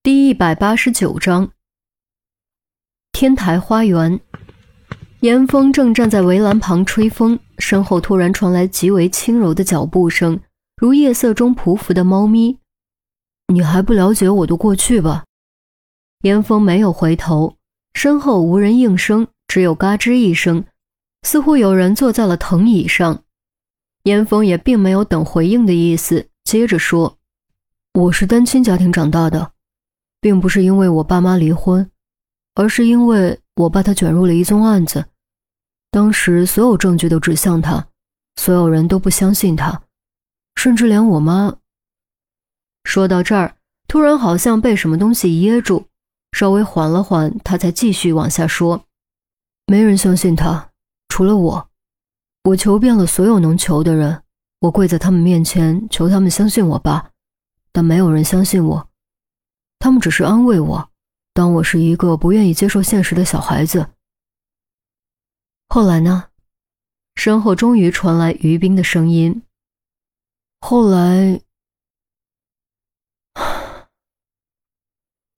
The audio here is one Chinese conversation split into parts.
第一百八十九章，天台花园。严峰正站在围栏旁吹风，身后突然传来极为轻柔的脚步声，如夜色中匍匐的猫咪。你还不了解我的过去吧？严峰没有回头，身后无人应声，只有嘎吱一声，似乎有人坐在了藤椅上。严峰也并没有等回应的意思，接着说：“我是单亲家庭长大的。”并不是因为我爸妈离婚，而是因为我把他卷入了一宗案子。当时所有证据都指向他，所有人都不相信他，甚至连我妈。说到这儿，突然好像被什么东西噎住，稍微缓了缓，他才继续往下说：“没人相信他，除了我。我求遍了所有能求的人，我跪在他们面前求他们相信我爸，但没有人相信我。”他们只是安慰我，当我是一个不愿意接受现实的小孩子。后来呢？身后终于传来于冰的声音。后来，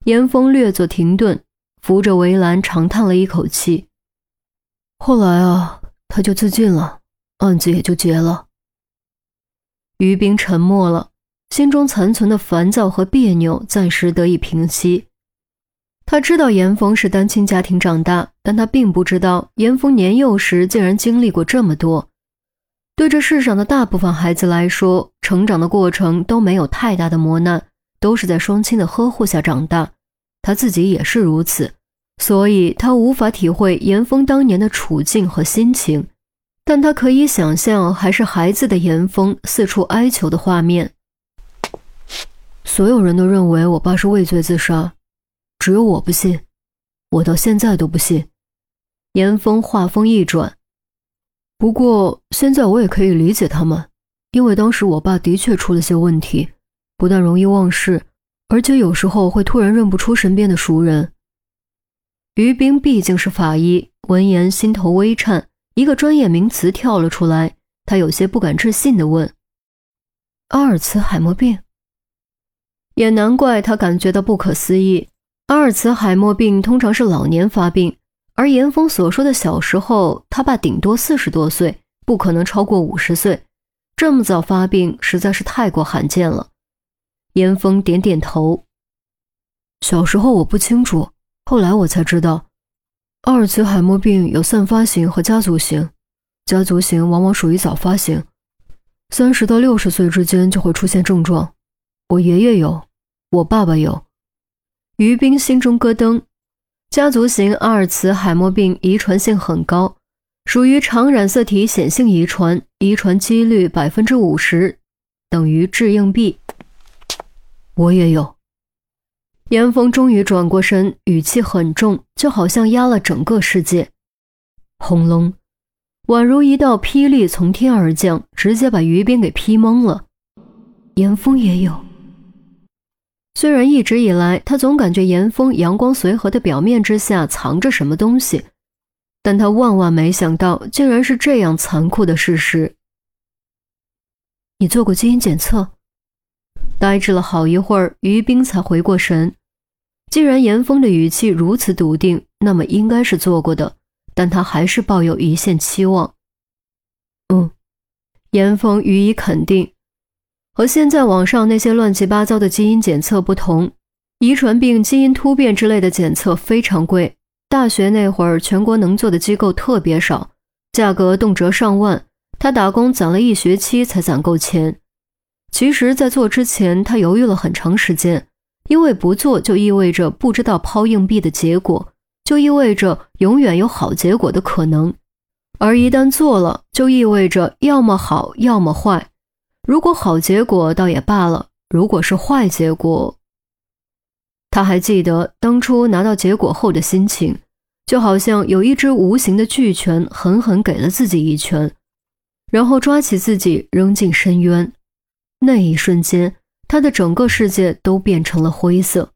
严峰略作停顿，扶着围栏长叹了一口气。后来啊，他就自尽了，案子也就结了。于冰沉默了。心中残存的烦躁和别扭暂时得以平息。他知道严峰是单亲家庭长大，但他并不知道严峰年幼时竟然经历过这么多。对这世上的大部分孩子来说，成长的过程都没有太大的磨难，都是在双亲的呵护下长大。他自己也是如此，所以他无法体会严峰当年的处境和心情，但他可以想象还是孩子的严峰四处哀求的画面。所有人都认为我爸是畏罪自杀，只有我不信，我到现在都不信。严峰话锋一转，不过现在我也可以理解他们，因为当时我爸的确出了些问题，不但容易忘事，而且有时候会突然认不出身边的熟人。于冰毕竟是法医，闻言心头微颤，一个专业名词跳了出来，他有些不敢置信地问：“阿尔茨海默病？”也难怪他感觉到不可思议。阿尔茨海默病通常是老年发病，而严峰所说的小时候，他爸顶多四十多岁，不可能超过五十岁。这么早发病实在是太过罕见了。严峰点点头。小时候我不清楚，后来我才知道，阿尔茨海默病有散发型和家族型，家族型往往属于早发型，三十到六十岁之间就会出现症状。我爷爷有。我爸爸有，于冰心中咯噔。家族型阿尔茨海默病遗传性很高，属于常染色体显性遗传，遗传几率百分之五十，等于掷硬币。我也有。严峰终于转过身，语气很重，就好像压了整个世界。轰隆，宛如一道霹雳从天而降，直接把于冰给劈懵了。严峰也有。虽然一直以来，他总感觉严峰阳光随和的表面之下藏着什么东西，但他万万没想到，竟然是这样残酷的事实。你做过基因检测？呆滞了好一会儿，于冰才回过神。既然严峰的语气如此笃定，那么应该是做过的，但他还是抱有一线期望。嗯，严峰予以肯定。和现在网上那些乱七八糟的基因检测不同，遗传病、基因突变之类的检测非常贵。大学那会儿，全国能做的机构特别少，价格动辄上万。他打工攒了一学期才攒够钱。其实，在做之前，他犹豫了很长时间，因为不做就意味着不知道抛硬币的结果，就意味着永远有好结果的可能；而一旦做了，就意味着要么好，要么坏。如果好结果倒也罢了，如果是坏结果，他还记得当初拿到结果后的心情，就好像有一只无形的巨拳狠狠给了自己一拳，然后抓起自己扔进深渊。那一瞬间，他的整个世界都变成了灰色。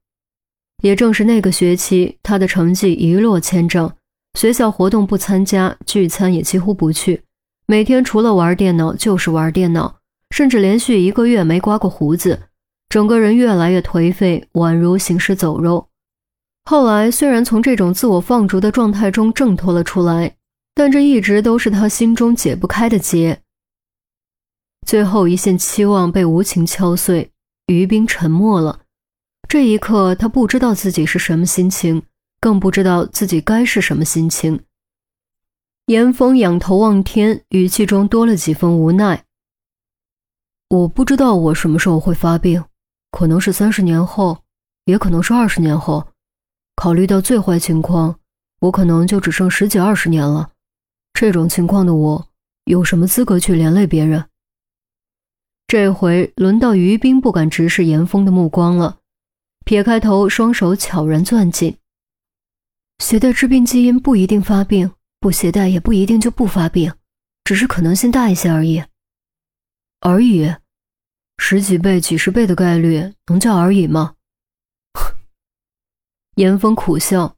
也正是那个学期，他的成绩一落千丈，学校活动不参加，聚餐也几乎不去，每天除了玩电脑就是玩电脑。甚至连续一个月没刮过胡子，整个人越来越颓废，宛如行尸走肉。后来虽然从这种自我放逐的状态中挣脱了出来，但这一直都是他心中解不开的结。最后一线期望被无情敲碎，于冰沉默了。这一刻，他不知道自己是什么心情，更不知道自己该是什么心情。严峰仰头望天，语气中多了几分无奈。我不知道我什么时候会发病，可能是三十年后，也可能是二十年后。考虑到最坏情况，我可能就只剩十几二十年了。这种情况的我，有什么资格去连累别人？这回轮到于冰不敢直视严峰的目光了，撇开头，双手悄然攥紧。携带致病基因不一定发病，不携带也不一定就不发病，只是可能性大一些而已。而已，十几倍、几十倍的概率，能叫而已吗？严峰苦笑：“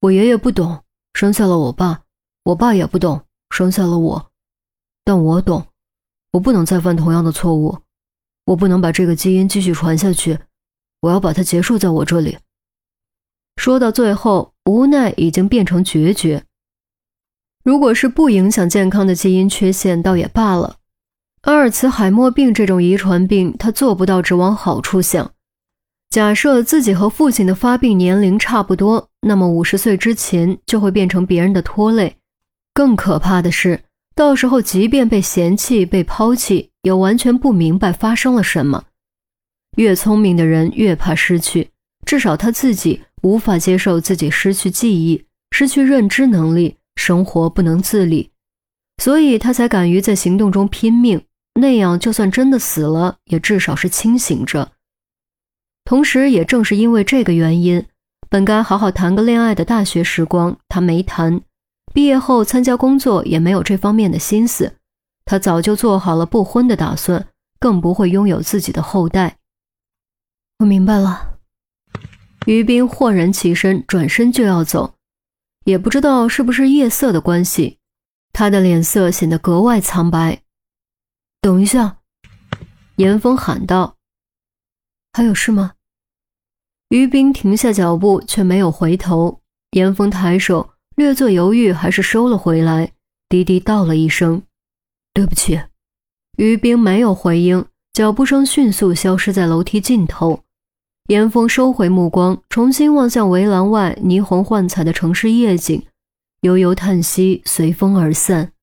我爷爷不懂，生下了我爸；我爸也不懂，生下了我。但我懂，我不能再犯同样的错误，我不能把这个基因继续传下去，我要把它结束在我这里。”说到最后，无奈已经变成决绝。如果是不影响健康的基因缺陷，倒也罢了。阿尔茨海默病这种遗传病，他做不到只往好处想。假设自己和父亲的发病年龄差不多，那么五十岁之前就会变成别人的拖累。更可怕的是，到时候即便被嫌弃、被抛弃，也完全不明白发生了什么。越聪明的人越怕失去，至少他自己无法接受自己失去记忆、失去认知能力，生活不能自理，所以他才敢于在行动中拼命。那样，就算真的死了，也至少是清醒着。同时，也正是因为这个原因，本该好好谈个恋爱的大学时光，他没谈；毕业后参加工作也没有这方面的心思。他早就做好了不婚的打算，更不会拥有自己的后代。我明白了。于斌豁然起身，转身就要走，也不知道是不是夜色的关系，他的脸色显得格外苍白。等一下，严峰喊道。还有事吗？于冰停下脚步，却没有回头。严峰抬手，略作犹豫，还是收了回来，低低道了一声：“对不起。”于冰没有回应，脚步声迅速消失在楼梯尽头。严峰收回目光，重新望向围栏外霓虹幻彩的城市夜景，悠悠叹息随风而散。